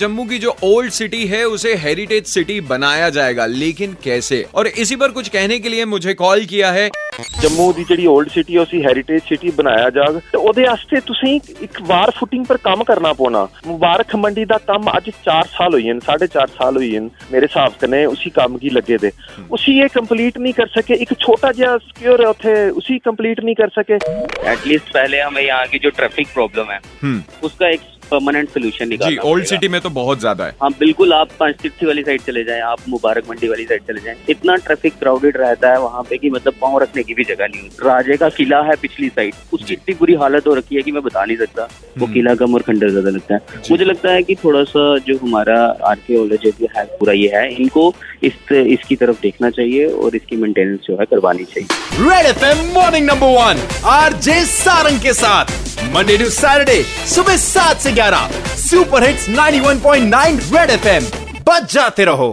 जम्मू की जो old city है उसे हेरिटेज सिटी बनाया जाएगा। लेकिन कैसे? और इसी पर कुछ कहने के लिए मुझे कॉल किया है। जम्मू की जी ओल्ड सिटी है उसी हेरिटेज सिटी बनाया जाएगा तो एक वार फुटिंग पर काम करना पौना। मुबारक मंडी का काम अज चार साल हुई है साढ़े चार साल हुई है मेरे हिसाब से उसी काम की लगे दे। उसी ये कंप्लीट नहीं कर सके। एक छोटा जहा सिक्योर है उसे उसी कंप्लीट नहीं कर सके। एटलीस्ट पहले हमें यहाँ की जो ट्रैफ़िक प्रॉब्लम है हम्म। उसका एक परमानेंट सोल्यूशन जी ओल्ड सिटी में तो बहुत ज़्यादा है। हाँ बिल्कुल आप पाँच वाली साइड चले जाए आप मुबारक मंडी वाली साइड चले जाए। इतना ट्रैफ़िक क्राउडेड रहता है वहाँ पे की मतलब पाँव रखने की भी जगह नहीं राजे का किला है पिछली साइड उसकी इतनी बुरी हालत हो रखी है की मैं बता नहीं सकता। वो किला कम और खंडर ज़्यादा लगता है। मुझे लगता है कि थोड़ा सा जो हमारा आर्कियोलॉजी है पूरा ये है इनको इस इसकी तरफ़ देखना चाहिए और इसकी मेंटेनेंस जो है करवानी चाहिए। Red FM morning number one R J Sarang के साथ। मंडे टू सैटरडे सुबह सात से ग्यारह। सुपर हिट्स 91.9 रेड एफएम बच जाते रहो।